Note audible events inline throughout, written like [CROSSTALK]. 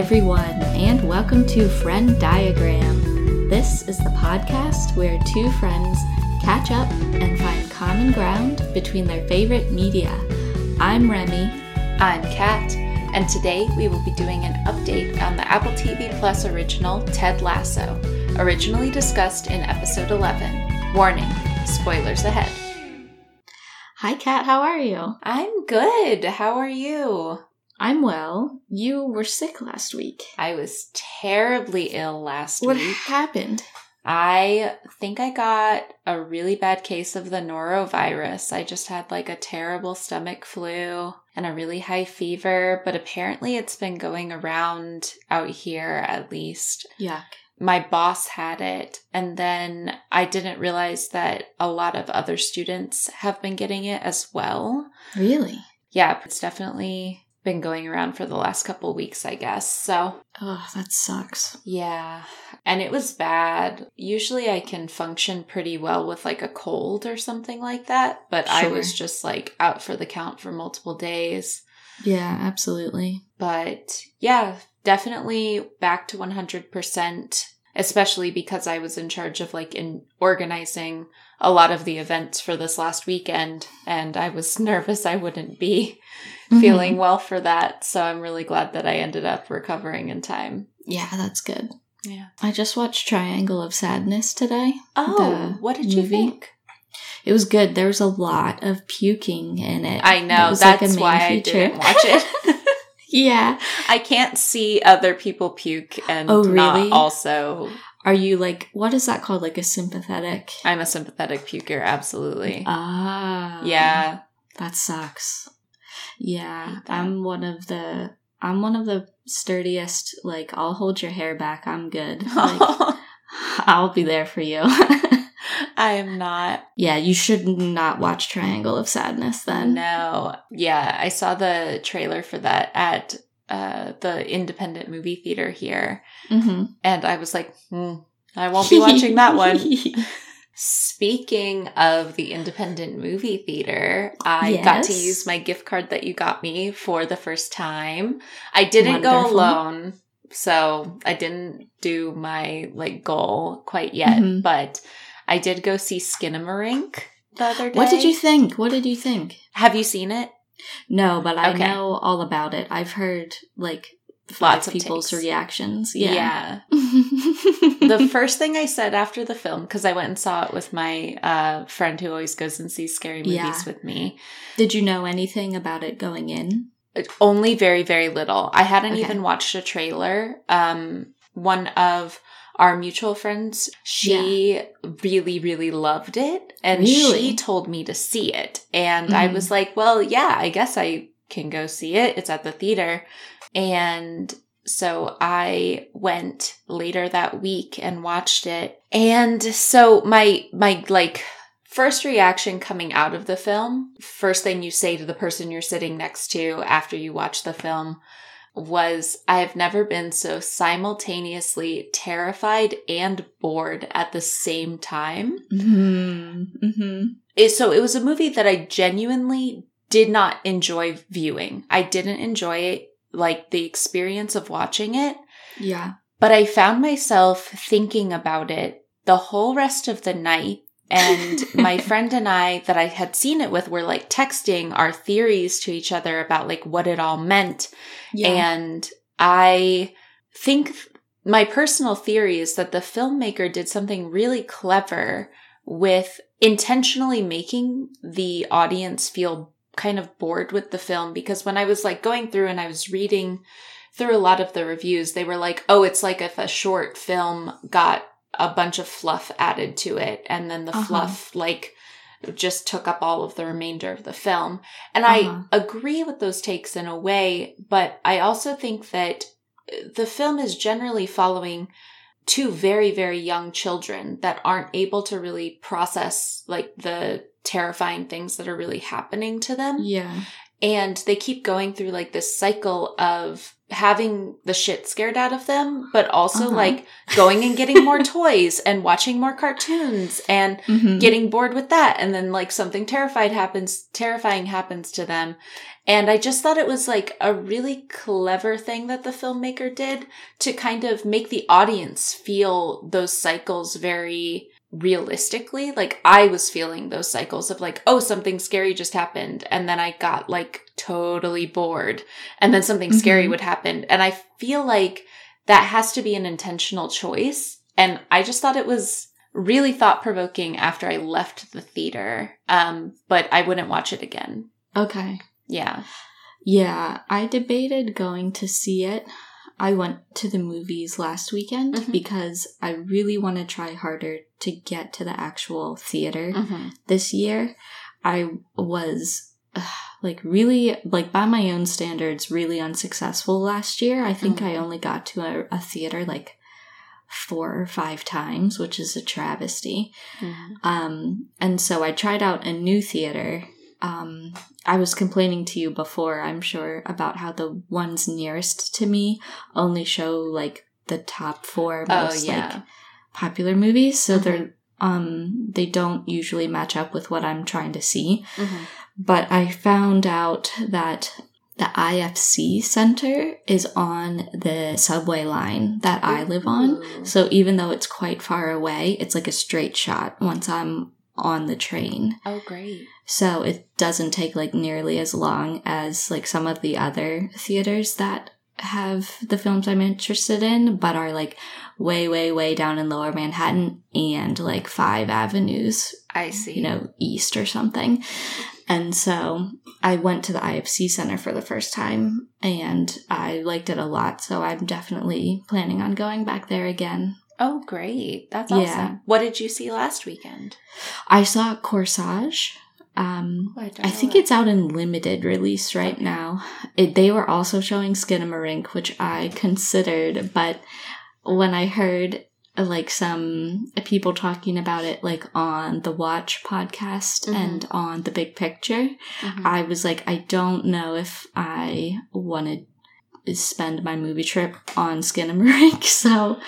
everyone, and welcome to Frenn Diagram. This is the podcast where two friends catch up and find common ground between their favorite media. I'm Remy. I'm Kat, and today we will be doing an update on the Apple TV Plus original Ted Lasso, originally discussed in episode 11. Warning, spoilers ahead. Hi, Kat, how are you? I'm good. How are you? I'm well. You were sick last week. I was terribly ill last What week. What happened? I think I got a really bad case of the norovirus. I just had like a terrible stomach flu and a really high fever, but apparently it's been going around out here at least. Yuck. My boss had it, and then I didn't realize that a lot of other students have been getting it as well. Really? Yeah, it's definitely been going around for the last couple weeks, I guess. So, Oh, that sucks. yeah. And it was bad. Usually I can function pretty well with like a cold or something like that, but I was just like out for the count for multiple days. Yeah, absolutely. But yeah, definitely back to 100%, especially because I was in charge of like in organizing a lot of the events for this last weekend and I was [LAUGHS] nervous I wouldn't be Mm-hmm. feeling well for that. So I'm really glad that I ended up recovering in time. Yeah, that's good. Yeah. I just watched Triangle of Sadness today. Oh, what did you movie? think? It was good. There was a lot of puking in it. I know. like a That's main why I feature. didn't watch it. [LAUGHS] [LAUGHS] yeah. I can't see other people puke and Oh, not really? also. Are you like what is that called? Like a sympathetic? I'm a sympathetic puker, absolutely. Ah. yeah. That sucks. Yeah. I'm one of the I'm one of the sturdiest, like I'll hold your hair back, I'm good. [LAUGHS] Like I'll be there for you. [LAUGHS] I am not. yeah, you should not watch Triangle of Sadness then. No. Yeah, I saw the trailer for that at uh, the independent movie theater here, Mm-hmm. and I was like, hmm, I won't be watching that one. [LAUGHS] Speaking of the independent movie theater, I got to use my gift card that you got me for the first time. I didn't go alone, so I didn't do my like goal quite yet, Mhm. but I did go see Skinamarink the other day. what did you think? What did you think? Have you seen it? No, but I Okay. know all about it. I've heard like Lots of people's takes. reactions. Yeah. yeah. [LAUGHS] the first thing I said after the film, because I went and saw it with my uh, friend who always goes and sees scary movies Yeah. with me. Did you know anything about it going in? Only very, very little. I hadn't Okay. even watched a trailer. Um, one of our mutual friends, she really, really loved it. And Really? she told me to see it. And I Mhm. was like, well, yeah, I guess I can go see it. It's at the theater. And so I went later that week and watched it. And so my, my like, First reaction coming out of the film, first thing you say to the person you're sitting next to after you watch the film was I have never been so simultaneously terrified and bored at the same time. Mm-hmm. Mm-hmm. It- so it was a movie that I genuinely did not enjoy viewing. I didn't enjoy it, like the experience of watching it, Yeah. but I found myself thinking about it the whole rest of the night. And [LAUGHS] my friend and I that I had seen it with were like texting our theories to each other about like what it all meant. Yeah. And I think my personal theory is that the filmmaker did something really clever with intentionally making the audience feel kind of bored with the film because when I was like going through and I was reading through a lot of the reviews, they were like, oh, it's like if a short film got a bunch of fluff added to it and then the Uh-huh. fluff like just took up all of the remainder of the film. And Uh-huh. I agree with those takes in a way, but I also think that the film is generally following two very, very young children that aren't able to really process like the terrifying things that are really happening to them. yeah. And they keep going through like this cycle of having the shit scared out of them, but also Uh-huh. like going and getting more [LAUGHS] toys and watching more cartoons and Mhm. getting bored with that and then like something terrified happens terrifying happens to them and i just thought it was like a really clever thing that the filmmaker did to kind of make the audience feel those cycles very realistically like i was feeling those cycles of like oh something scary just happened and then i got like totally bored and then something scary Mhm. would happen and i feel like that has to be an intentional choice and i just thought it was really thought provoking after I left the theater. Um, but I wouldn't watch it again. okay. Yeah. Yeah, I debated going to see it. I went to the movies last weekend Mhm. because I really want to try harder to get to the actual theater Mhm. this year. I was ugh, [SIGHS] like really like by my own standards really unsuccessful last year. I think I Mhm. only got to a, a theater like four or five times, which is a travesty. Mhm. Um, and so I tried out a new theater. Um, I was complaining to you before, I'm sure, about how the ones nearest to me only show like the top four most yeah. like popular movies. So Mhm. they're um they don't usually match up with what I'm trying to see. Mhm. But I found out that the IFC center is on the subway line that I live on. So even though it's quite far away, it's like a straight shot once I'm on the train. Oh, great. So it doesn't take like nearly as long as like some of the other theaters that have the films I'm interested in, but are like way, way, way down in lower Manhattan and like five avenues, I see. you know, east or something. And so I went to the IFC Center for the first time and I liked it a lot. So I'm definitely planning on going back there again. Oh, great. That's Yeah. awesome. What did you see last weekend? I saw Corsage. Um, Oh, don't I think it's out in limited release right Okay. now. It, they were also showing Skinamarink, which I considered, but when I heard like some people talking about it, like on the Watch podcast Mhm. and on the Big Picture, Mhm. I was like, I don't know if I want to spend my movie trip on Skin and Skinamarink. [LAUGHS] So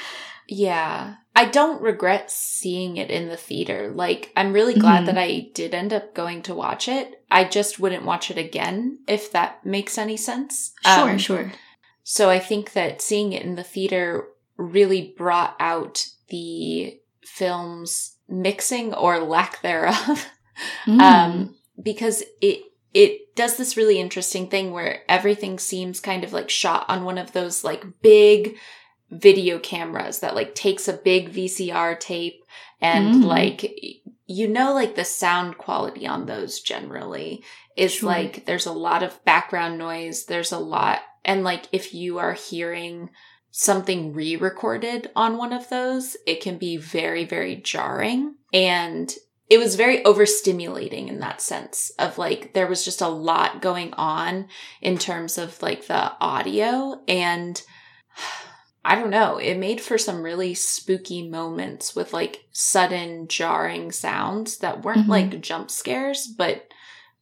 Yeah. I don't regret seeing it in the theater. Like, I'm really glad Mhm. that I did end up going to watch it. I just wouldn't watch it again, if that makes any sense. sure, Um, sure. So I think that seeing it in the theater really brought out the film's mixing or lack thereof. [LAUGHS] Mm. um, because it it does this really interesting thing where everything seems kind of like shot on one of those like big video cameras that like takes a big VCR tape and Mm. like you know like the sound quality on those generally is Sure. like there's a lot of background noise there's a lot and like if you are hearing something re-recorded on one of those it can be very very jarring and it was very overstimulating in that sense of like there was just a lot going on in terms of like the audio and I don't know, it made for some really spooky moments with like sudden jarring sounds that weren't Mhm. like jump scares, but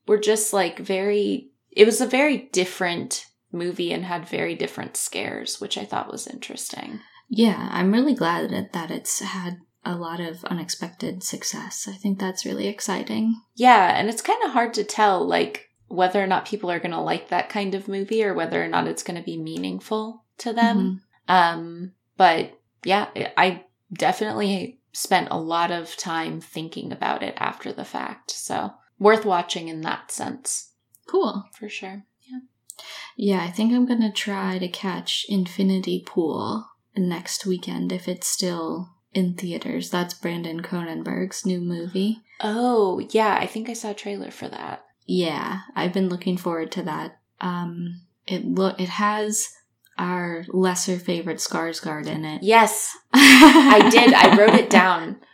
were just like very, it was a very different movie and had very different scares, which I thought was interesting. Yeah, I'm really glad that, that it's had a lot of unexpected success. I think that's really exciting. Yeah, and it's kind of hard to tell like whether or not people are going to like that kind of movie or whether or not it's going to be meaningful to them. Um, but yeah, I- definitely spent a lot of time thinking about it after the fact. So worth watching in that sense, Cool. for sure. Yeah. Yeah, I think I'm going to try to catch Infinity Pool next weekend if it's still in theaters. That's Brandon Cronenberg's new movie. Oh, yeah, I think I saw a trailer for that. Yeah, I've been looking forward to that. Um, it look it has our lesser favorite Skarsgård in it. Yes, I did. I wrote it down. [LAUGHS]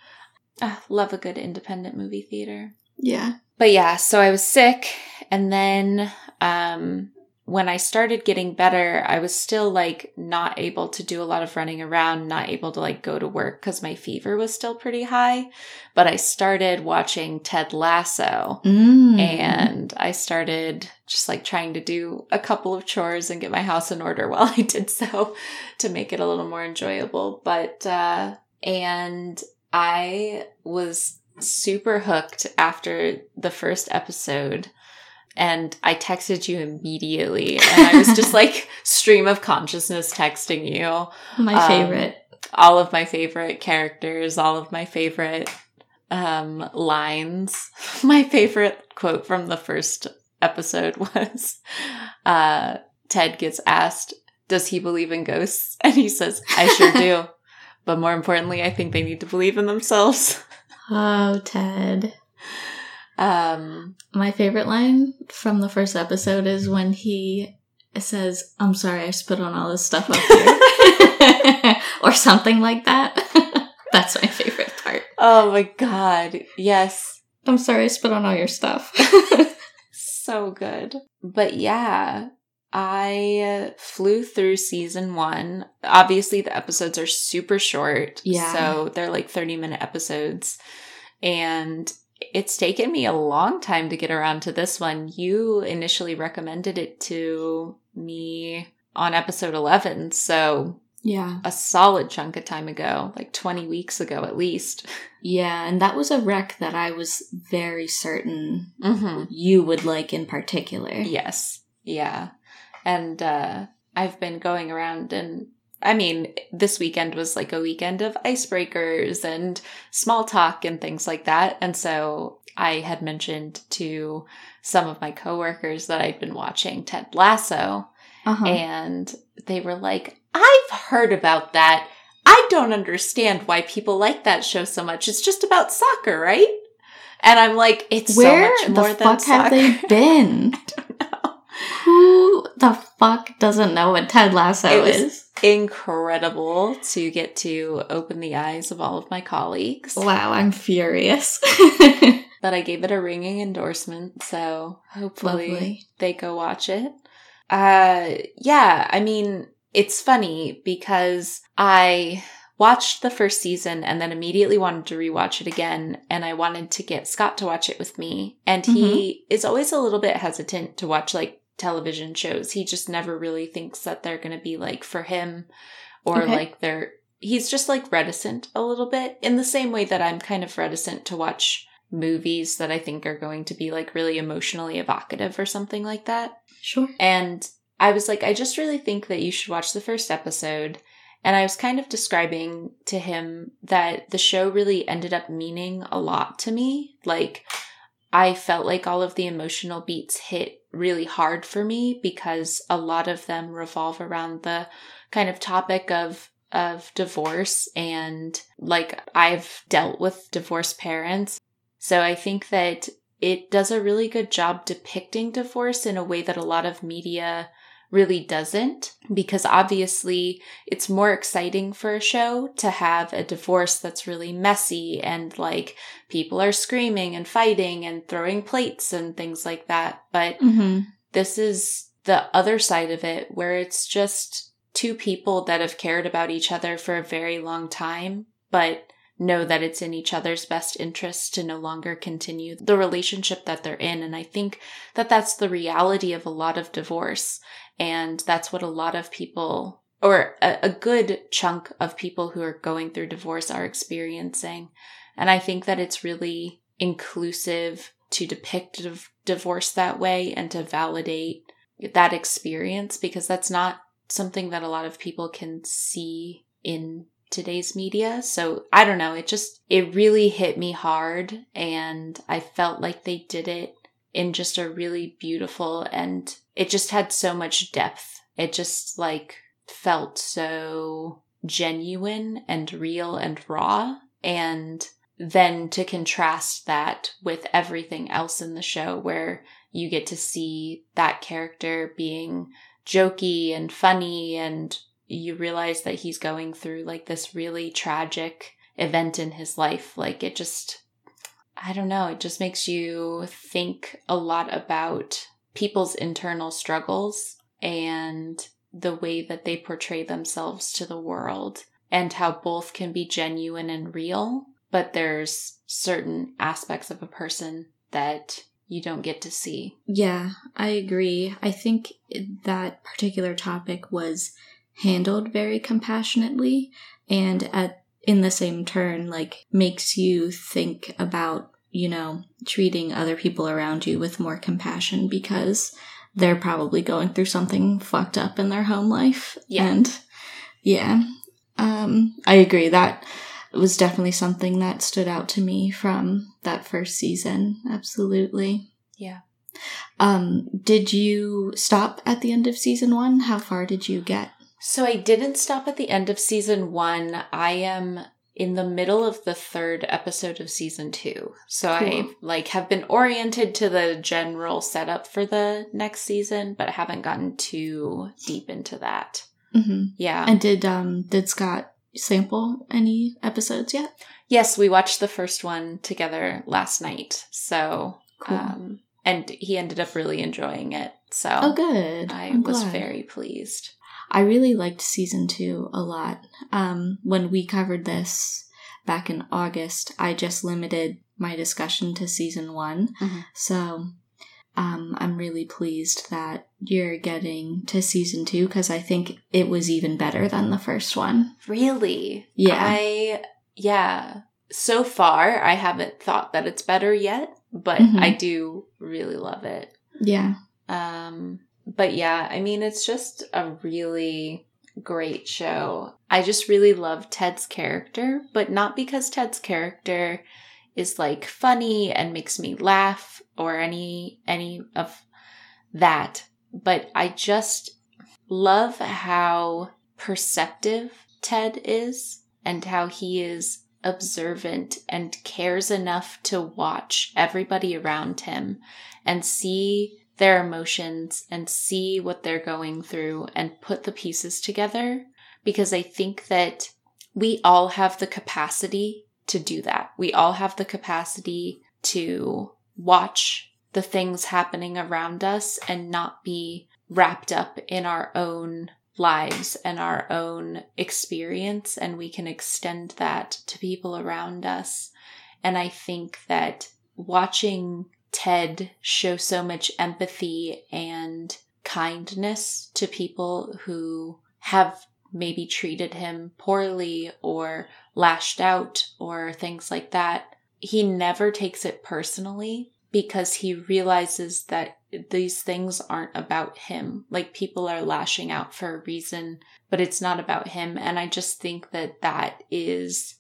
Ah, love a good independent movie theater. Yeah. But yeah, so I was sick and then um when I started getting better, I was still like not able to do a lot of running around, not able to like go to work because my fever was still pretty high. But I started watching Ted Lasso Mm. and I started just like trying to do a couple of chores and get my house in order [LAUGHS] while I did so to make it a little more enjoyable. But, uh, and I was super hooked after the first episode and I texted you immediately and I was just like [LAUGHS] stream of consciousness texting you my um, favorite. all of my favorite characters, all of my favorite um lines. [LAUGHS] My favorite quote from the first episode [LAUGHS] was uh Ted gets asked, "Does he believe in ghosts?" And he says, "I sure do." But more importantly, I think they need to believe in themselves. Oh, Ted. Um My favorite line from the first episode is when he says, I'm sorry I spit on all this stuff up here. [LAUGHS] or something like that. [LAUGHS] That's my favorite part. oh my god. Yes. I'm sorry I spit on all your stuff. [LAUGHS] So good. But yeah, I flew through season one. Obviously, the episodes are super short. Yeah. So they're like 30 minute episodes. And it's taken me a long time to get around to this one. You initially recommended it to me on episode 11. So yeah. a solid chunk of time ago, like 20 weeks ago at least. Yeah, and that was a rec that I was very certain Mm-hmm. you would like in particular. Yes. Yeah. And uh I've been going around and I mean, this weekend was like a weekend of icebreakers and small talk and things like that. And so I had mentioned to some of my coworkers that I'd been watching Ted Lasso Uh-huh. and they were like, I've heard about that. I don't understand why people like that show so much. It's just about soccer, right? And I'm like, it's Where so much more the than fuck have soccer. they [LAUGHS] been? Who the fuck doesn't know what Ted Lasso was- is? Incredible to get to open the eyes of all of my colleagues. Wow, I'm furious. [LAUGHS] But I gave it a ringing endorsement, so hopefully Lovely. they go watch it. Uh yeah, I mean, it's funny because I watched the first season and then immediately wanted to rewatch it again and I wanted to get Scott to watch it with me. And he is always a little bit hesitant to watch like television shows. He just never really thinks that they're going to be like for him or Okay. like they're he's just like reticent a little bit in the same way that I'm kind of reticent to watch movies that I think are going to be like really emotionally evocative or something like that. Sure. And I was like, I just really think that you should watch the first episode. And I was kind of describing to him that the show really ended up meaning a lot to me. Like, I felt like all of the emotional beats hit really hard for me because a lot of them revolve around the kind of topic of of divorce and like I've dealt with divorced parents. So I think that it does a really good job depicting divorce in a way that a lot of media really doesn't because obviously it's more exciting for a show to have a divorce that's really messy and like people are screaming and fighting and throwing plates and things like that. But Mm-hmm. this is the other side of it where it's just two people that have cared about each other for a very long time but know that it's in each other's best interest to no longer continue the relationship that they're in. And i think that that's the reality of a lot of divorce and that's what a lot of people or a, a good chunk of people who are going through divorce are experiencing and i think that it's really inclusive to depict div- divorce that way and to validate that experience because that's not something that a lot of people can see in today's media. So I don't know, it just it really hit me hard and I felt like they did it in just a really beautiful and it just had so much depth. It just like felt so genuine and real and raw and then to contrast that with everything else in the show where you get to see that character being jokey and funny and you realize that he's going through like this really tragic event in his life like it just i don't know it just makes you think a lot about people's internal struggles and the way that they portray themselves to the world and how both can be genuine and real, but there's certain aspects of a person that you don't get to see. Yeah, I agree. I think that particular topic was handled very compassionately and at in the same turn like makes you think about, you know, treating other people around you with more compassion because they're probably going through something fucked up in their home life. Yeah. And yeah. Um I agree that was definitely something that stood out to me from that first season. Absolutely. Yeah. Um, did you stop at the end of season one? How far did you get? So I didn't stop at the end of season one. I am in the middle of the third episode of season two. So I like have been oriented to the general setup for the next season, but I haven't gotten too deep into that. hmm Yeah. And did um did Scott sample any episodes yet? yes, we watched the first one together last night. So Cool. um and he ended up really enjoying it. So oh, good. I I'm was glad. very pleased. I really liked season two a lot. Um, when we covered this back in August, I just limited my discussion to season one. Mhm. So um, I'm really pleased that you're getting to season two because I think it was even better than the first one. Really? Yeah. I yeah. So far I haven't thought that it's better yet, but Mhm. I do really love it. Yeah. Um but yeah, I mean it's just a really great show. I just really love Ted's character, but not because Ted's character is like funny and makes me laugh or any any of that, but I just love how perceptive Ted is and how he is observant and cares enough to watch everybody around him and see their emotions and see what they're going through and put the pieces together because I think that we all have the capacity to do that. We all have the capacity to watch the things happening around us and not be wrapped up in our own lives and our own experience and we can extend that to people around us. And I think that watching Ted show so much empathy and kindness to people who have maybe treated him poorly or lashed out or things like that. He never takes it personally because he realizes that these things aren't about him. Like people are lashing out for a reason, but it's not about him. And I just think that that is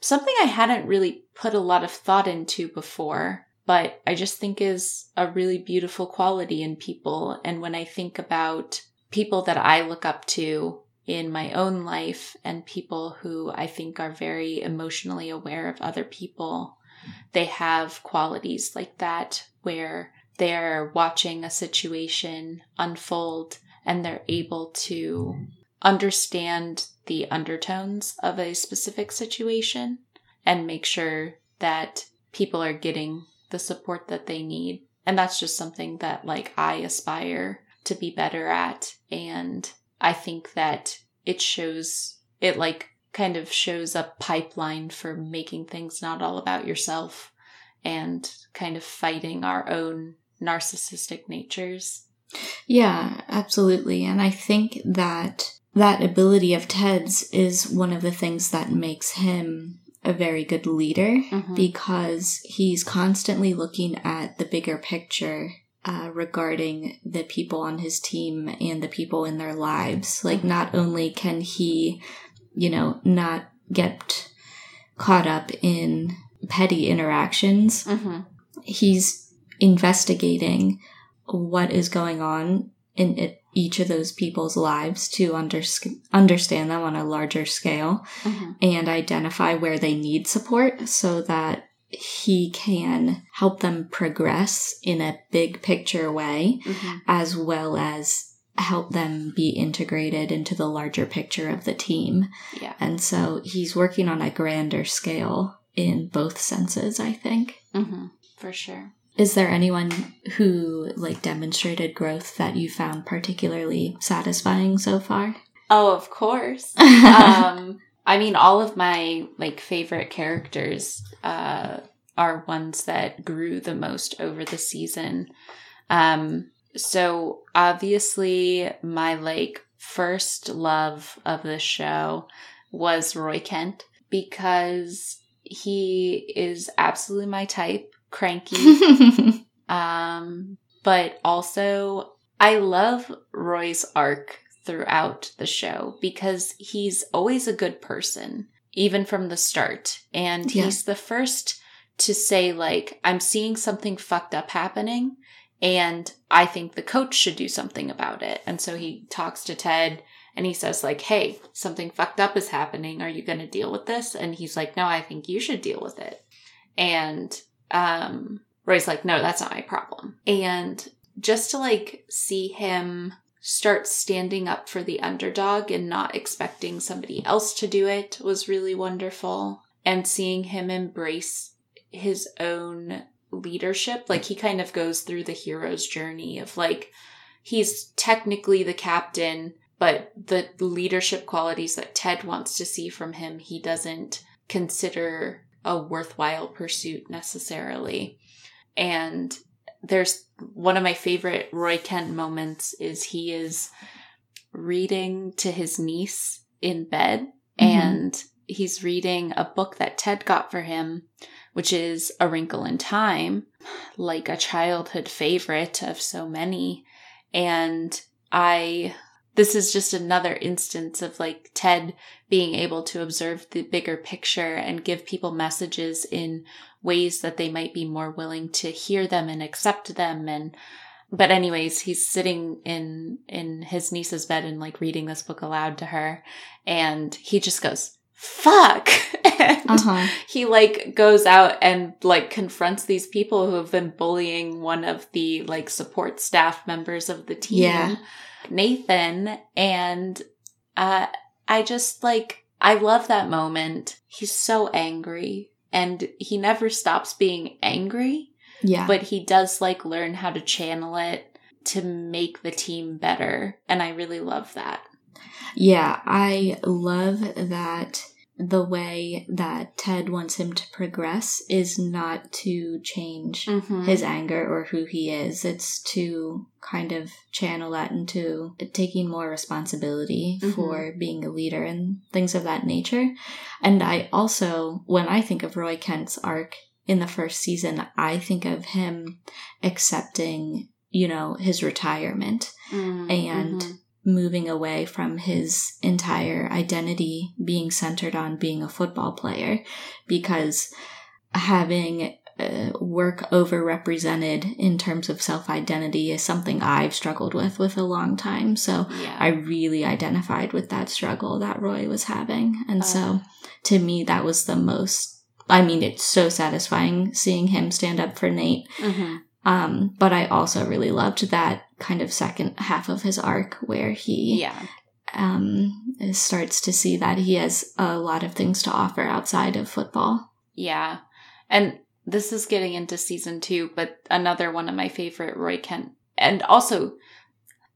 something I hadn't really put a lot of thought into before, but I just think is a really beautiful quality in people. And when I think about people that I look up to in my own life and people who I think are very emotionally aware of other people, they have qualities like that where they're watching a situation unfold and they're able to understand the undertones of a specific situation and make sure that people are getting the support that they need. And that's just something that like I aspire to be better at and I think that it shows it like kind of shows a pipeline for making things not all about yourself and kind of fighting our own narcissistic natures. Yeah, absolutely. And I think that that ability of Ted's is one of the things that makes him a very good leader Mhm. because he's constantly looking at the bigger picture uh, regarding the people on his team and the people in their lives. Like, Mhm. not only can he, you know, not get caught up in petty interactions, Mm-hmm. he's investigating what is going on in it, each of those people's lives to unders- understand them on a larger scale Mm-hmm. and identify where they need support so that he can help them progress in a big picture way Mm-hmm. as well as help them be integrated into the larger picture of the team. Yeah. And so he's working on a grander scale in both senses, I think. Mm-hmm. For sure. Is there anyone who like demonstrated growth that you found particularly satisfying so far? Oh, of course. [LAUGHS] um, I mean, all of my like favorite characters uh, are ones that grew the most over the season. Um, so obviously, my like first love of the show was Roy Kent because he is absolutely my type, cranky. [LAUGHS] um, but also I love Roy's arc throughout the show because he's always a good person, even from the start. And yeah. he's the first to say, like, I'm seeing something fucked up happening and I think the coach should do something about it. And so he talks to Ted and he says like, "Hey, something fucked up is happening. Are you going to deal with this?" And he's like, "No, I think you should deal with it." And um Roy's like, "No, that's not my problem." And just to like see him start standing up for the underdog and not expecting somebody else to do it was really wonderful. And seeing him embrace his own leadership. Like he kind of goes through the hero's journey of like, he's technically the captain, but the leadership qualities that Ted wants to see from him, he doesn't consider a worthwhile pursuit necessarily. And there's one of my favorite Roy Kent moments is he is reading to his niece in bed mm-hmm. and he's reading a book that Ted got for him which is A Wrinkle in Time, like a childhood favorite of so many. And I, this is just another instance of like Ted being able to observe the bigger picture and give people messages in ways that they might be more willing to hear them and accept them and but anyways he's sitting in in his niece's bed and like reading this book aloud to her and he just goes fuck [LAUGHS] and uh-huh. he like goes out and like confronts these people who have been bullying one of the like support staff members of the team yeah. Nathan and uh i just like i love that moment. He's so angry and he never stops being angry yeah. but he does like learn how to channel it to make the team better and i really love that. Yeah i love that the way that Ted wants him to progress is not to change mm-hmm. his anger or who he is. It's to kind of channel that into taking more responsibility mm-hmm. for being a leader and things of that nature. And I also, when I think of Roy Kent's arc in the first season, I think of him accepting, you know, his retirement mm-hmm. and moving away from his entire identity being centered on being a football player because having uh, work overrepresented in terms of self identity is something I've struggled with with a long time. So yeah. I really identified with that struggle that Roy was having. And uh. so to me, that was the most, I mean, it's so satisfying seeing him stand up for Nate. Mm-hmm. Um, but I also really loved that kind of second half of his arc where he yeah. um, starts to see that he has a lot of things to offer outside of football. Yeah. And this is getting into season two, but another one of my favorite Roy Kent and also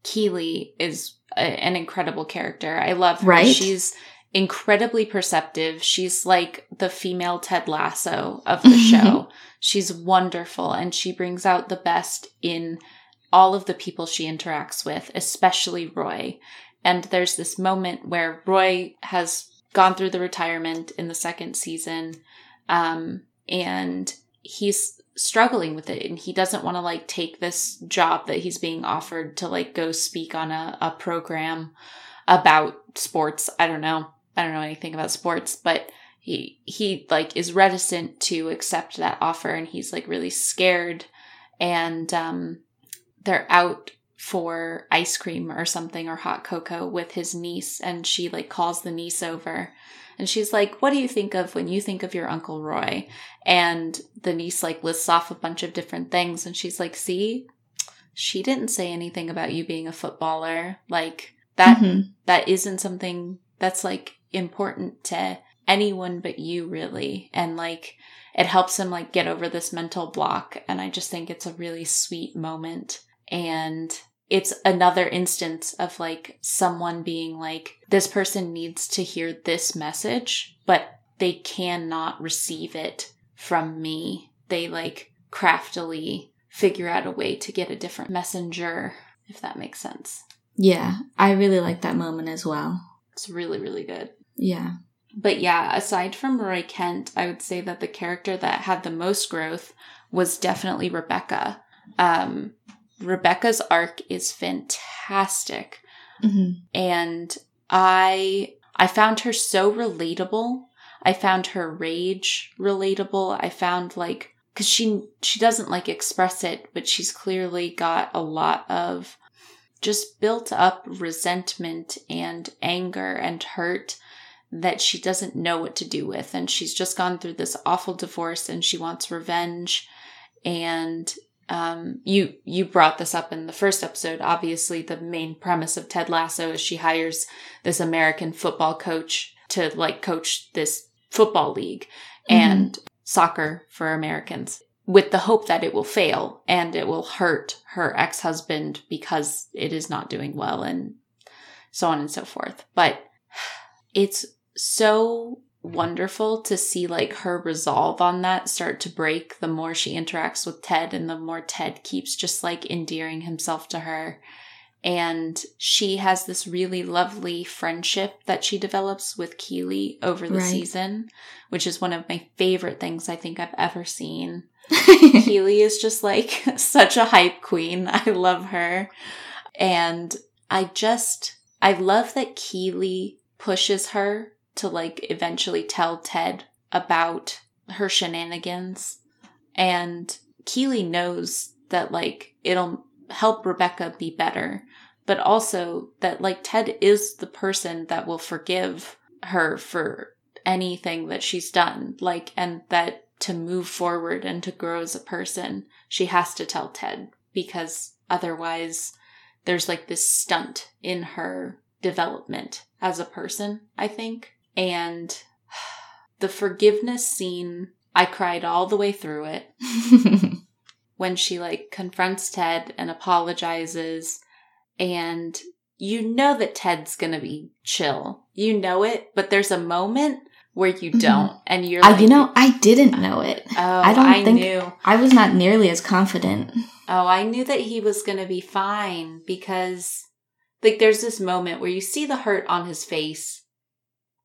Keeley is a, an incredible character. I love her. Right? She's incredibly perceptive. She's like the female Ted Lasso of the [LAUGHS] show. She's wonderful and she brings out the best in all of the people she interacts with, especially Roy. And there's this moment where Roy has gone through the retirement in the second season, um, and he's struggling with it and he doesn't want to like take this job that he's being offered to like go speak on a, a program about sports. I don't know. I don't know anything about sports, but he he like is reticent to accept that offer and he's like really scared and um they're out for ice cream or something or hot cocoa with his niece and she like calls the niece over and she's like what do you think of when you think of your uncle roy and the niece like lists off a bunch of different things and she's like see she didn't say anything about you being a footballer like that mm-hmm. that isn't something that's like important to anyone but you really and like it helps him like get over this mental block. And I just think it's a really sweet moment. And it's another instance of like someone being like, this person needs to hear this message, but they cannot receive it from me. They like craftily figure out a way to get a different messenger, if that makes sense. Yeah, I really like that moment as well. It's really, really good. Yeah. But yeah, aside from Roy Kent, I would say that the character that had the most growth was definitely Rebecca. Um, Rebecca's arc is fantastic. Mm-hmm. And I I found her so relatable. I found her rage relatable. I found like cuz she she doesn't like express it, but she's clearly got a lot of just built up resentment and anger and hurt that she doesn't know what to do with and she's just gone through this awful divorce and she wants revenge and um, you you brought this up in the first episode. Obviously, the main premise of Ted Lasso is she hires this American football coach to like coach this football league mm-hmm. and soccer for Americans with the hope that it will fail and it will hurt her ex-husband because it is not doing well and so on and so forth. But it's so wonderful to see like her resolve on that start to break the more she interacts with Ted and the more Ted keeps just like endearing himself to her. And she has this really lovely friendship that she develops with Keeley over the right. season, which is one of my favorite things I think I've ever seen. [LAUGHS] Keeley is just like [LAUGHS] such a hype queen. [LAUGHS] I love her. And I just, I love that Keeley pushes her to like eventually tell Ted about her shenanigans. And Keeley knows that like it'll help Rebecca be better, but also that like Ted is the person that will forgive her for anything that she's done. Like, and that to move forward and to grow as a person, she has to tell Ted because otherwise there's like this stunt in her development as a person, I think. And [SIGHS] the forgiveness scene, I cried all the way through it. [LAUGHS] when she like confronts Ted and apologizes and you know that Ted's going to be chill. You know it, but there's a moment where you mm-hmm. don't mm-hmm. and you're like, I, you know, I didn't know it. Oh, I don't I think knew. I was not nearly as confident. Oh, I knew that he was going to be fine because like there's this moment where you see the hurt on his face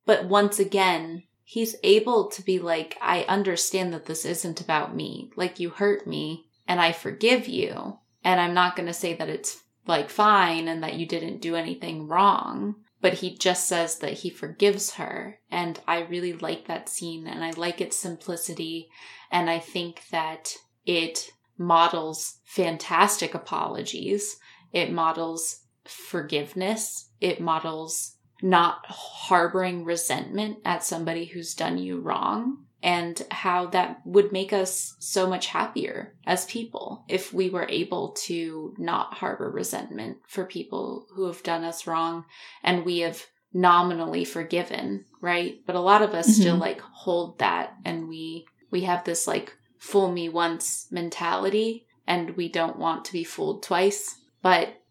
but once again, he's able to be like, I understand that this isn't about me. Like, you hurt me and I forgive you. And I'm not going to say that it's like fine and that you didn't do anything wrong. But he just says that he forgives her. And I really like that scene and I like its simplicity. And I think that it models fantastic apologies. It models forgiveness. It models not harboring resentment at somebody who's done you wrong and how that would make us so much happier as people if we were able to not harbor resentment for people who have done us wrong and we have nominally forgiven, right? But a lot of us mm-hmm. still like hold that and we we have this like fool me once mentality and we don't want to be fooled twice. But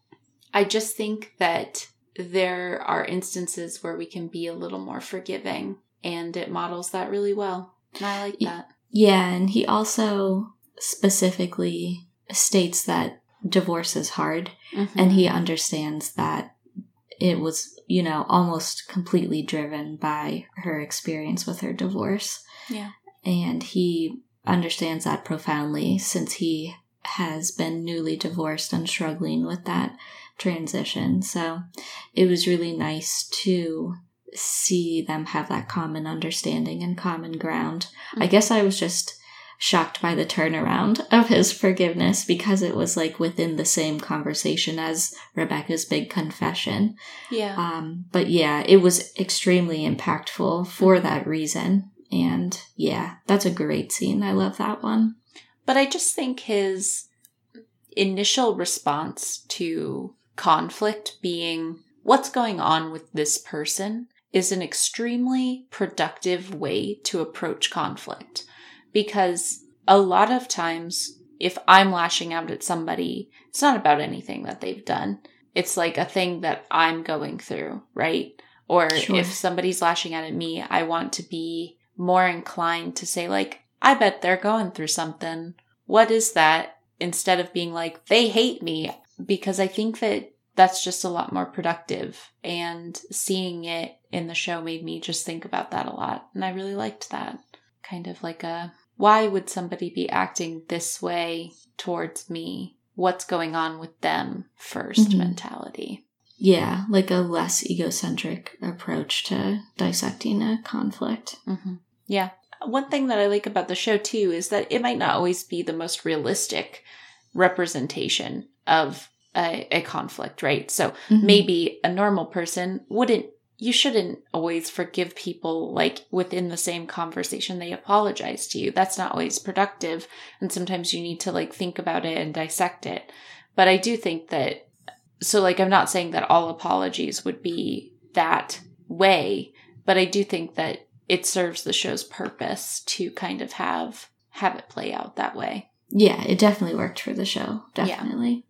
I just think that there are instances where we can be a little more forgiving and it models that really well. I like that. Yeah, and he also specifically states that divorce is hard mm-hmm. and he understands that it was, you know, almost completely driven by her experience with her divorce. Yeah. And he understands that profoundly since he has been newly divorced and struggling with that transition. So it was really nice to see them have that common understanding and common ground. Mm-hmm. I guess I was just shocked by the turnaround of his forgiveness because it was like within the same conversation as Rebecca's big confession. Yeah. Um, but yeah, it was extremely impactful for mm-hmm. that reason. And yeah, that's a great scene. I love that one. But I just think his initial response to conflict being what's going on with this person is an extremely productive way to approach conflict because a lot of times if I'm lashing out at somebody, it's not about anything that they've done. It's like a thing that I'm going through, right? Or Sure. if somebody's lashing out at me, I want to be more inclined to say, like, I bet they're going through something. What is that? Instead of being like, they hate me. Because I think that that's just a lot more productive. And seeing it in the show made me just think about that a lot. And I really liked that. Kind of like a, why would somebody be acting this way towards me? What's going on with them 1st Mhm. mentality? Yeah, like a less egocentric approach to dissecting a conflict. hmm Yeah. One thing that I like about the show too is that it might not always be the most realistic representation of a, a conflict, right? So Mhm. maybe a normal person wouldn't, you shouldn't always forgive people like within the same conversation they apologize to you. That's not always productive. And sometimes you need to like think about it and dissect it. But I do think that, so like I'm not saying that all apologies would be that way, but I do think that it serves the show's purpose to kind of have have it play out that way. Yeah, it definitely worked for the show. Definitely. Yeah,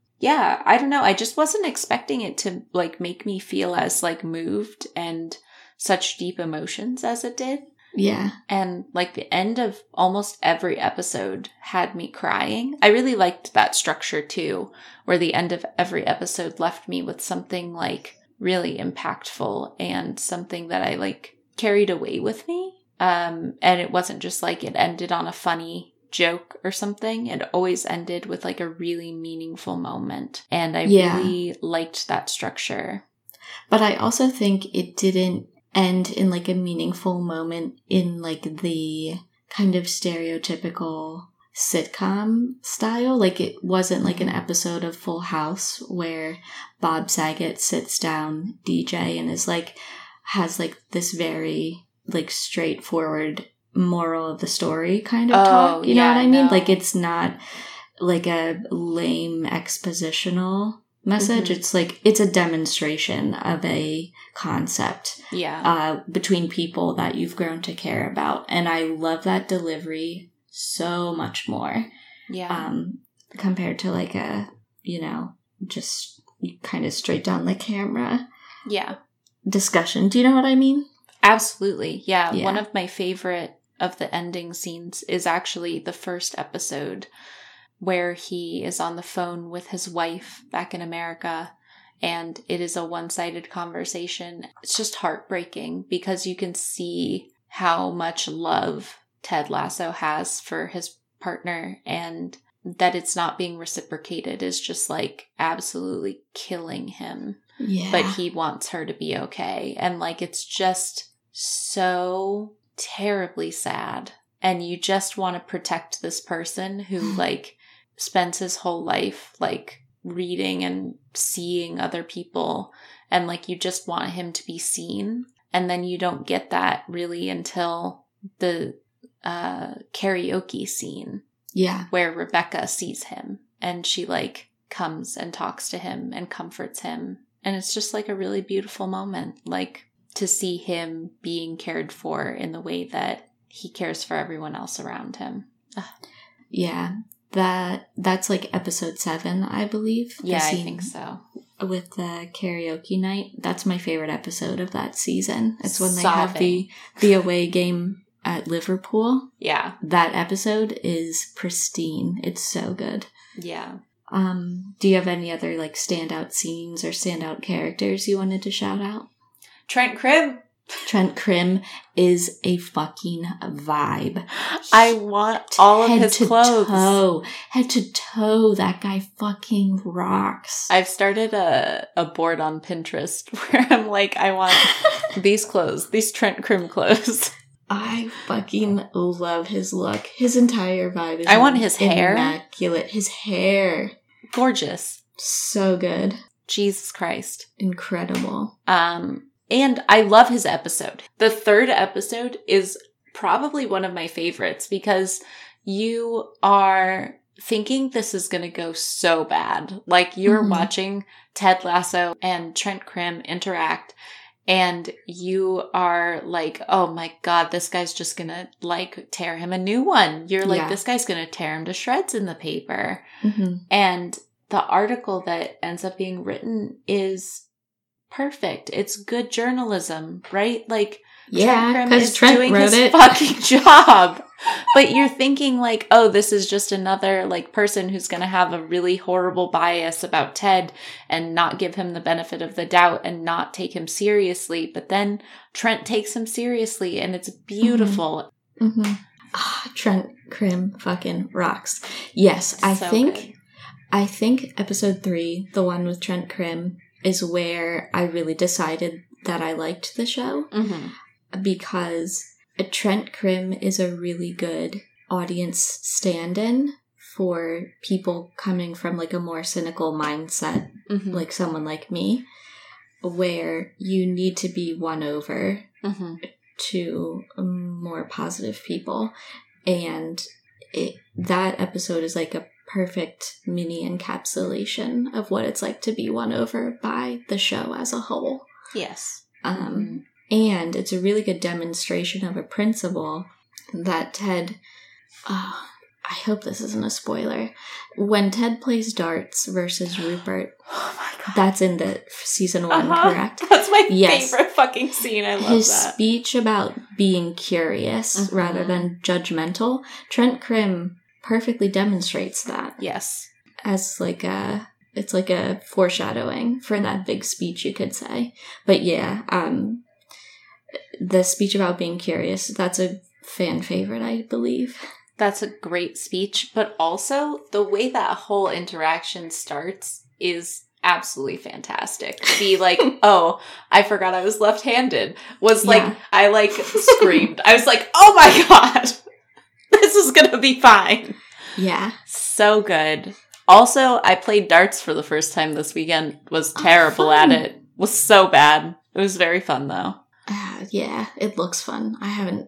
I don't know. I just wasn't expecting it to like make me feel as like moved and such deep emotions as it did. Yeah. And like the end of almost every episode had me crying. I really liked that structure too, where the end of every episode left me with something like really impactful and something that I like carried away with me. Um, and it wasn't just like it ended on a funny joke or something. It always ended with like a really meaningful moment. And I Yeah. really liked that structure. But I also think it didn't end in like a meaningful moment in like the kind of stereotypical sitcom style. Like it wasn't like an mm-hmm. episode of Full House where Bob Saget sits down DJ and is like has like this very like straightforward moral of the story kind of Oh, talk. You know what I mean? no. Like it's not like a lame expositional message. Mhm. It's like it's a demonstration of a concept Yeah. uh, between people that you've grown to care about, and I love that delivery so much more yeah. um, compared to like a you know just kind of straight down the camera yeah. discussion. Do you know what I mean? Absolutely. Yeah. Yeah. One of my favorite of the ending scenes is actually the first episode where he is on the phone with his wife back in America and it is a one-sided conversation. It's just heartbreaking because you can see how much love Ted Lasso has for his partner and that it's not being reciprocated is just like absolutely killing him Yeah, but he wants her to be okay. And like it's just so terribly sad. And you just want to protect this person who [SIGHS] like spends his whole life like reading and seeing other people and like you just want him to be seen. And then you don't get that really until the uh karaoke scene yeah, where Rebecca sees him and she like comes and talks to him and comforts him. And it's just like a really beautiful moment, like to see him being cared for in the way that he cares for everyone else around him. yeah. That that's like episode seven, I believe. Yeah, I think so. with the karaoke night. That's my favorite episode of that season. It's when they have the the away game at Liverpool. Yeah, That episode is pristine. It's so good. yeah. Um, do you have any other like standout scenes or standout characters you wanted to shout out? Trent Crimm. Trent Crimm is a fucking vibe. I want all of Head his to clothes. toe, head to toe, that guy fucking rocks. I've started a, a board on Pinterest [LAUGHS] where I'm like, I want [LAUGHS] these clothes, these Trent Crimm clothes. [LAUGHS] I fucking love his look. His entire vibe is I want his hair. immaculate. His hair, Gorgeous. so good, Jesus Christ. incredible. Um, and I love his episode. The third episode is probably one of my favorites because you are thinking this is going to go so bad. Like you're Mhm. watching Ted Lasso and Trent Crimm interact and you are like, oh my god, this guy's just gonna like tear him a new one. You're like, Yeah. this guy's gonna tear him to shreds in the paper. hmm And the article that ends up being written is perfect. It's good journalism, right? Like Yeah, because is Trent doing wrote his it. fucking [LAUGHS] job. But you're thinking like, oh, this is just another like person who's going to have a really horrible bias about Ted and not give him the benefit of the doubt and not take him seriously. But then Trent takes him seriously and it's beautiful. hmm Ah, Trent Crimm fucking rocks. Yes, I So think good. I think episode three, the one with Trent Crimm, is where I really decided that I liked the show Mhm. because Trent Crimm is a really good audience stand-in for people coming from like a more cynical mindset, Mhm. like someone like me, where you need to be won over Mhm. to more positive people and it, that episode is like a perfect mini encapsulation of what it's like to be won over by the show as a whole Yes. um, and it's a really good demonstration of a principle that ted oh, i hope this isn't a spoiler when ted plays darts versus [GASPS] rupert Oh my god. that's in the season one Uh-huh. correct [LAUGHS] That's my Yes. favorite fucking scene. I love that. his that. speech about being curious Mhm. rather than judgmental trent crimm perfectly demonstrates that yes. as like a it's like a foreshadowing for that big speech you could say but yeah um the speech about being curious that's a fan favorite i believe That's a great speech, but also the way that whole interaction starts is absolutely fantastic. Be like, [LAUGHS] oh, I forgot I was left handed was like, Yeah. I like screamed. I was like, oh my [LAUGHS] god, [LAUGHS] this is gonna be fine. yeah So good. Also, I played darts for the first time this weekend, was Oh, terrible at it, was so bad. It was very fun though. uh, yeah it looks fun i haven't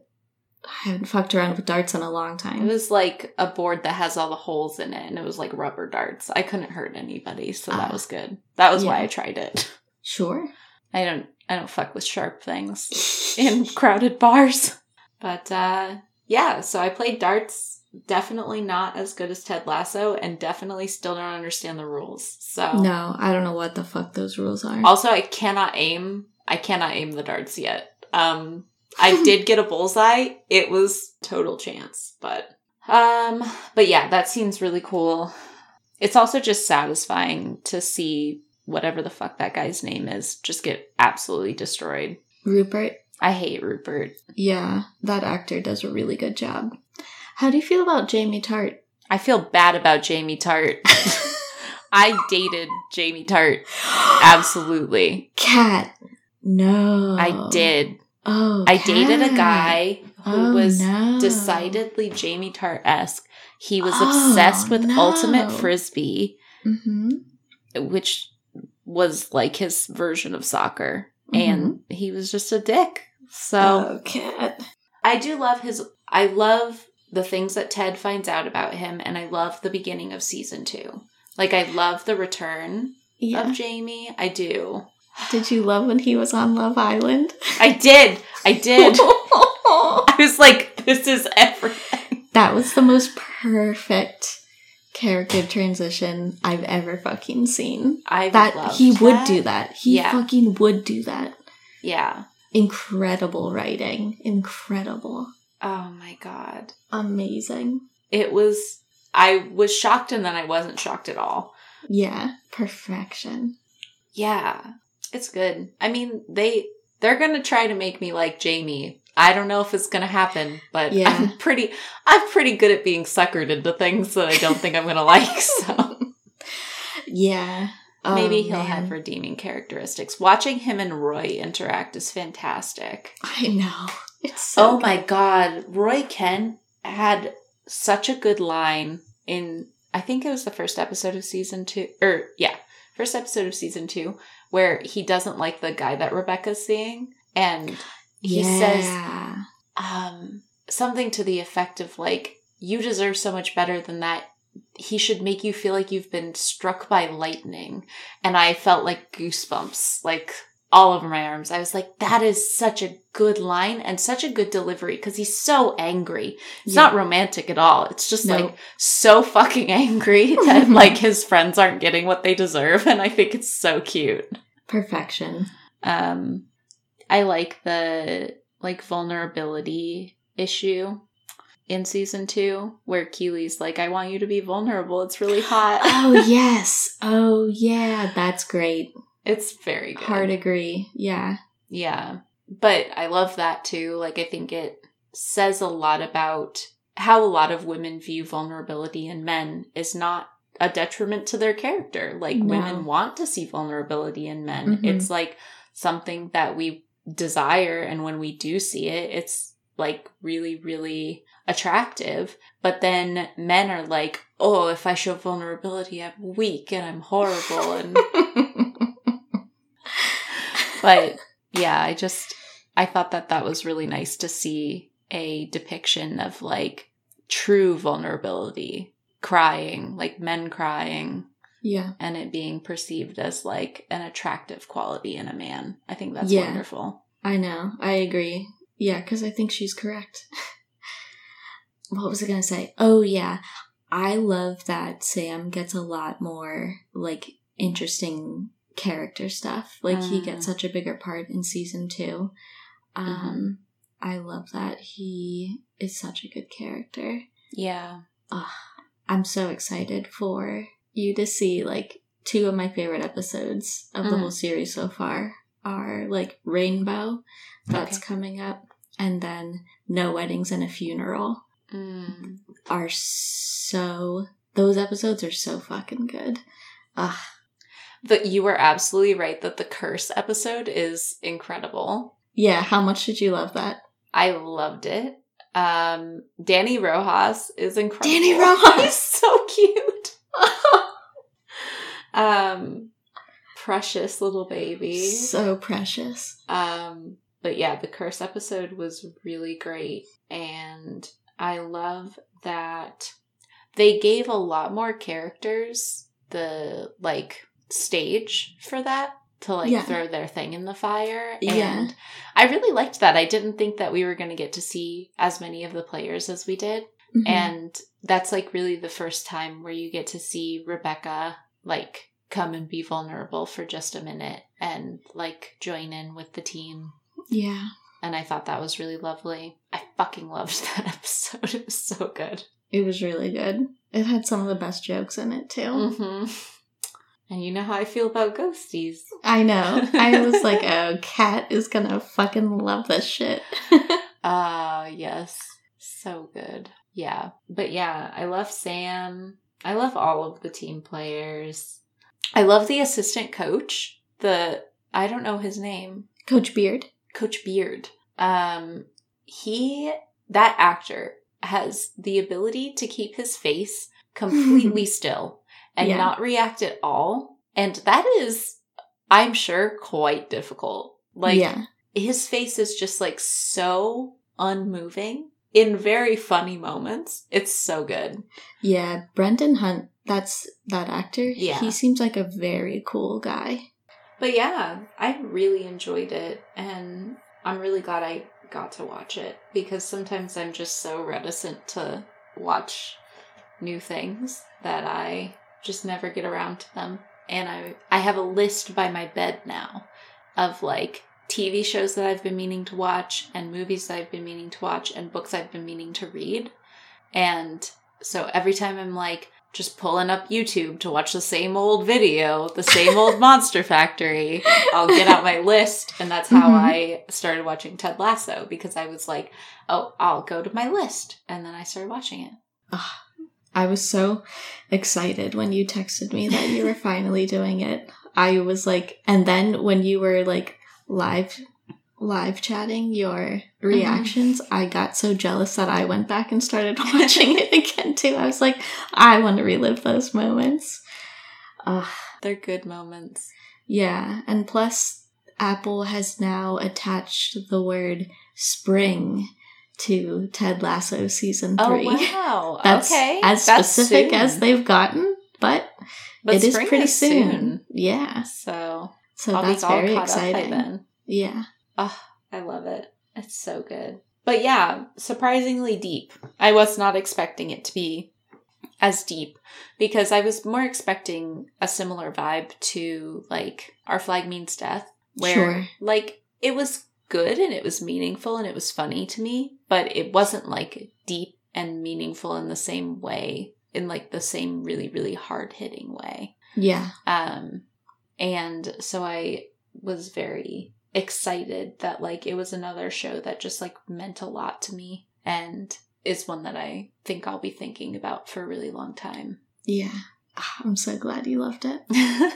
i haven't fucked around with darts in a long time. It was like a board that has all the holes in it, and it was like rubber darts. I couldn't hurt anybody, so that Ah. was good. That was why I tried it. [LAUGHS] sure I don't, I don't fuck with sharp things [LAUGHS] in crowded bars. But uh, yeah, so I played darts. Definitely not as good as Ted Lasso, and definitely still don't understand the rules. So no i don't know what the fuck those rules are Also, I cannot aim. I cannot aim the darts yet. Um, I [LAUGHS] did get a bullseye. It was total chance, but um, but yeah, that seems really cool. It's also just satisfying to see whatever the fuck that guy's name is just get absolutely destroyed. rupert I hate Rupert. yeah that actor does a really good job how do you feel about jamie tartt I feel bad about Jamie Tartt. [LAUGHS] I dated Jamie Tartt. [GASPS] Absolutely. Kat. No. I did. Oh. I dated a guy who Oh, was no. decidedly Jamie Tartt esque. He was Oh, obsessed with no. Ultimate Frisbee, Mm-hmm. which was like his version of soccer. Mm-hmm. And he was just a dick. So Oh. I do love his. I love the things that Ted finds out about him, and I love the beginning of season two. Like, I love the return Yeah. of Jamie. I do. Did you love when he was on Love Island? I did. I did. [LAUGHS] I was like, this is everything. that was the most perfect character transition I've ever fucking seen. I That he would that. do that. He Yeah. fucking would do that. Yeah. Incredible writing. Incredible. Oh my god. Amazing. It was. I was shocked, and then I wasn't shocked at all. Yeah. Perfection. Yeah, it's good. I mean, they they're gonna try to make me like Jamie. I don't know if it's gonna happen, but Yeah. I'm [LAUGHS] pretty I'm pretty good at being suckered into things that I don't think I'm gonna like. [LAUGHS] So Yeah. Oh, maybe he'll man. have redeeming characteristics. Watching him and Roy interact is fantastic. I know. [LAUGHS] It's so oh my god, Roy Kent had such a good line in I think it was the first episode of season two or yeah, first episode of season two, where he doesn't like the guy that Rebecca's seeing. And he says um something to the effect of like, you deserve so much better than that. He should make you feel like you've been struck by lightning. And I felt like goosebumps. Like, all over my arms. I was like, that is such a good line and such a good delivery because he's so angry. It's Yeah. not romantic at all. It's just No. like so fucking angry [LAUGHS] that [LAUGHS] like his friends aren't getting what they deserve. And I think it's so cute. Perfection. Um, I like the like vulnerability issue in season two where Keeley's like, I want you to be vulnerable. It's really hot. [GASPS] Oh [LAUGHS] yes. Oh yeah. That's great. it's very good. Hard agree. Yeah. Yeah. But I love that too. Like, I think it says a lot about how a lot of women view vulnerability in men is not a detriment to their character. Like, No. women want to see vulnerability in men. Mhm. It's like something that we desire. And when we do see it, it's like really, really attractive. But then men are like, oh, if I show vulnerability, I'm weak and I'm horrible. And [LAUGHS] but yeah, I just I thought that that was really nice to see a depiction of like true vulnerability, crying, like men crying yeah. and it being perceived as like an attractive quality in a man. I think that's Yeah. wonderful. I know. I agree. Yeah, because I think she's correct. [LAUGHS] what was I going to say? Oh, yeah. I love that Sam gets a lot more, like, interesting character stuff. Like, he Mm. gets such a bigger part in season two. Um, I love that. He is such a good character. Yeah. I'm so excited for you to see, like, two of my favorite episodes of the Mm. whole series so far are, like, Rainbow, that's Okay. coming up, and then No Weddings and a Funeral Mm. are so. Those episodes are so fucking good. Ugh. But you were absolutely right that the curse episode is incredible. Yeah, how much did you love that? I loved it. Um, Dani Rojas is incredible. Dani [LAUGHS] Rojas! He's so cute. [LAUGHS] um, precious little baby. so precious. Um, but yeah, the curse episode was really great. And I love that they gave a lot more characters the like stage for that to like Yeah. throw their thing in the fire. Yeah. And I really liked that. I didn't think that we were going to get to see as many of the players as we did. Mhm. And that's like really the first time where you get to see Rebecca like come and be vulnerable for just a minute and like join in with the team. yeah. And I thought that was really lovely. I fucking loved [LAUGHS] that episode. It was so good. It was really good. It had some of the best jokes in it, too. hmm And you know how I feel about ghosties. I know. I was like, [LAUGHS] oh, Kat is gonna fucking love this shit. [LAUGHS] Ah, yes. So good. Yeah. But yeah, I love Sam. I love all of the team players. I love the assistant coach. The I don't know his name. Coach Beard. Coach Beard. Um he that actor has the ability to keep his face completely [LAUGHS] still and Yeah. not react at all. And that is I'm sure quite difficult. Like yeah. his face is just like so unmoving in very funny moments. It's so good. Yeah, Brendan Hunt, that's that actor. Yeah. He seems like a very cool guy. But yeah, I really enjoyed it and I'm really glad I got to watch it because sometimes I'm just so reticent to watch new things that I just never get around to them. And I I have a list by my bed now of like TV shows that I've been meaning to watch and movies that I've been meaning to watch and books I've been meaning to read. And so every time I'm like just pulling up YouTube to watch the same old video, the same old [LAUGHS] Monster Factory, I'll get out my list. And that's how Mhm. I started watching Ted Lasso because I was like, oh, I'll go to my list. And then I started watching it. I was so excited when you texted me that you were finally doing it. I was like, and then when you were like live live chatting your mm-hmm. reactions, I got so jealous that I went back and started [LAUGHS] watching it again too. I was like, I want to relive those moments. Ugh. They're good moments. Yeah, and plus Apple has now attached the word spring to Ted Lasso season Oh, three. wow. [LAUGHS] That's okay. as That's specific soon. as they've gotten, but, But it is pretty soon. Yeah. So So I'll that's very caught exciting. up by then. Yeah. Oh, I love it. It's so good. But yeah, surprisingly deep. I was not expecting it to be as deep because I was more expecting a similar vibe to like Our Flag Means Death, where Sure. like it was good and it was meaningful and it was funny to me, but it wasn't like deep and meaningful in the same way, in like the same really, really hard hitting way. Yeah. Um, and so I was very excited that like it was another show that just like meant a lot to me and is one that I think I'll be thinking about for a really long time. Yeah. Ah, I'm so glad you loved it. [LAUGHS]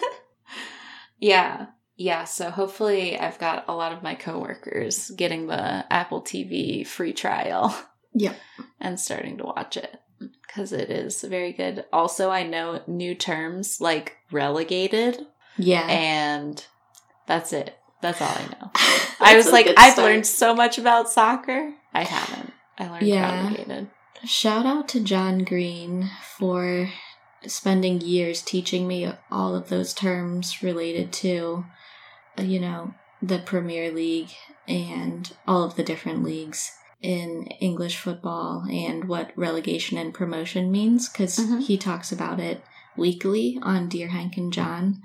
yeah. Yeah, so hopefully I've got a lot of my coworkers getting the Apple TV free trial. [LAUGHS] Yeah. And starting to watch it because it is very good. Also, I know new terms like relegated Yeah. and that's it. That's all I know. [LAUGHS] I was like, I've start. learned so much about soccer. I haven't. I learned Yeah. relegated. Shout out to John Green for spending years teaching me all of those terms related to, you know, the Premier League and all of the different leagues in English football and what relegation and promotion means because Mhm. he talks about it weekly on Dear Hank and John.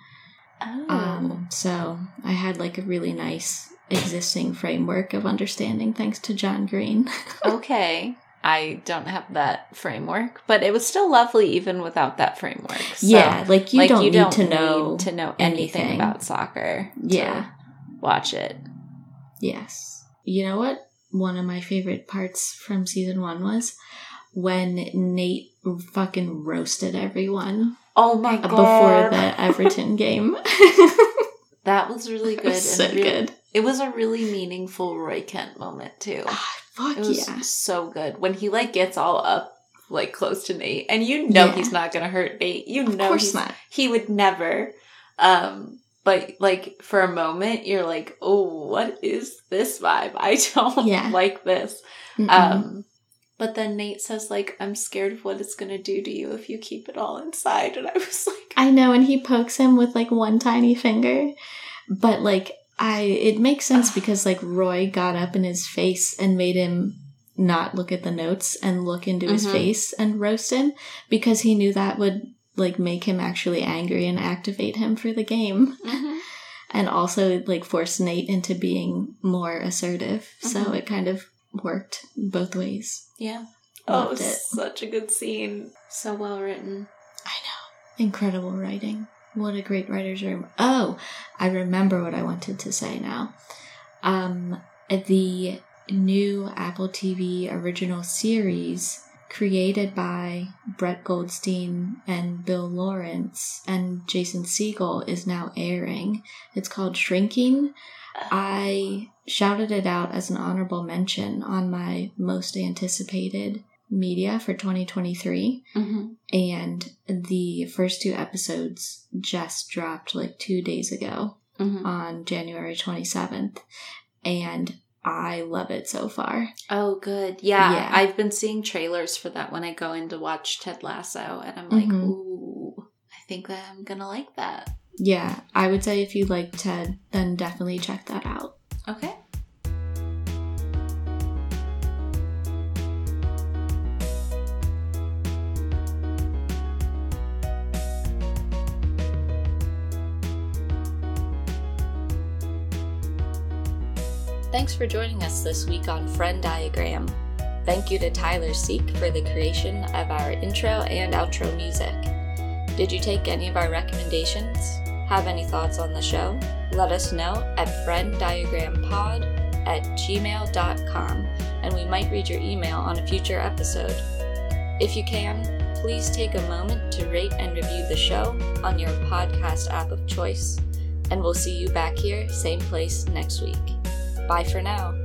Oh. Um, so I had like a really nice existing framework of understanding thanks to John Green. [LAUGHS] okay. I don't have that framework, but it was still lovely even without that framework. So, yeah, like you like don't you need don't to know. need to know anything anything. about soccer. to Yeah. watch it. Yes. You know what? One of my favorite parts from season one was when Nate fucking roasted everyone Oh my god! before the Everton [LAUGHS] game. that was really [LAUGHS] good. was so and really- good. It was a really meaningful Roy Kent moment too. Ah, fuck It was yeah. so good when he like gets all up like close to Nate, and you know Yeah. he's not gonna hurt Nate. You Of know course he's, not. he would never. Um, but like for a moment, you're like, oh, what is this vibe? I [LAUGHS] don't Yeah. like this. Mm-mm. Um, but then Nate says like, I'm scared of what it's gonna do to you if you keep it all inside, and I was [LAUGHS] like, I know, and he pokes him with like one tiny finger, but like I, it makes sense because like Roy got up in his face and made him not look at the notes and look into his Mhm. face and roast him because he knew that would like make him actually angry and activate him for the game and also like force Nate into being more assertive. So Mhm. it kind of worked both ways. yeah. Oh, it Loved was it. such a good scene. So well written. I know. Incredible writing. What a great writer's room. Oh, I remember what I wanted to say now. Um, the new Apple TV original series created by Brett Goldstein and Bill Lawrence and Jason Segel is now airing. It's called Shrinking. I shouted it out as an honorable mention on my most anticipated media for 2023 Mm-hmm. and the first two episodes just dropped like two days ago Mm-hmm. on January 27th, and I love it so far. Oh, good. Yeah, Yeah. I've been seeing trailers for that when I go in to watch Ted Lasso, and I'm like, Mhm. ooh, I think that I'm gonna like that. Yeah, I would say if you like Ted, then definitely check that out. Okay. Thanks for joining us this week on Frenn Diagram. Thank you to Tyler Seek for the creation of our intro and outro music. Did you take any of our recommendations? Have any thoughts on the show? Let us know at frenndiagrampod at gmail.com and we might read your email on a future episode. If you can, please take a moment to rate and review the show on your podcast app of choice, and we'll see you back here, same place next week. Bye for now.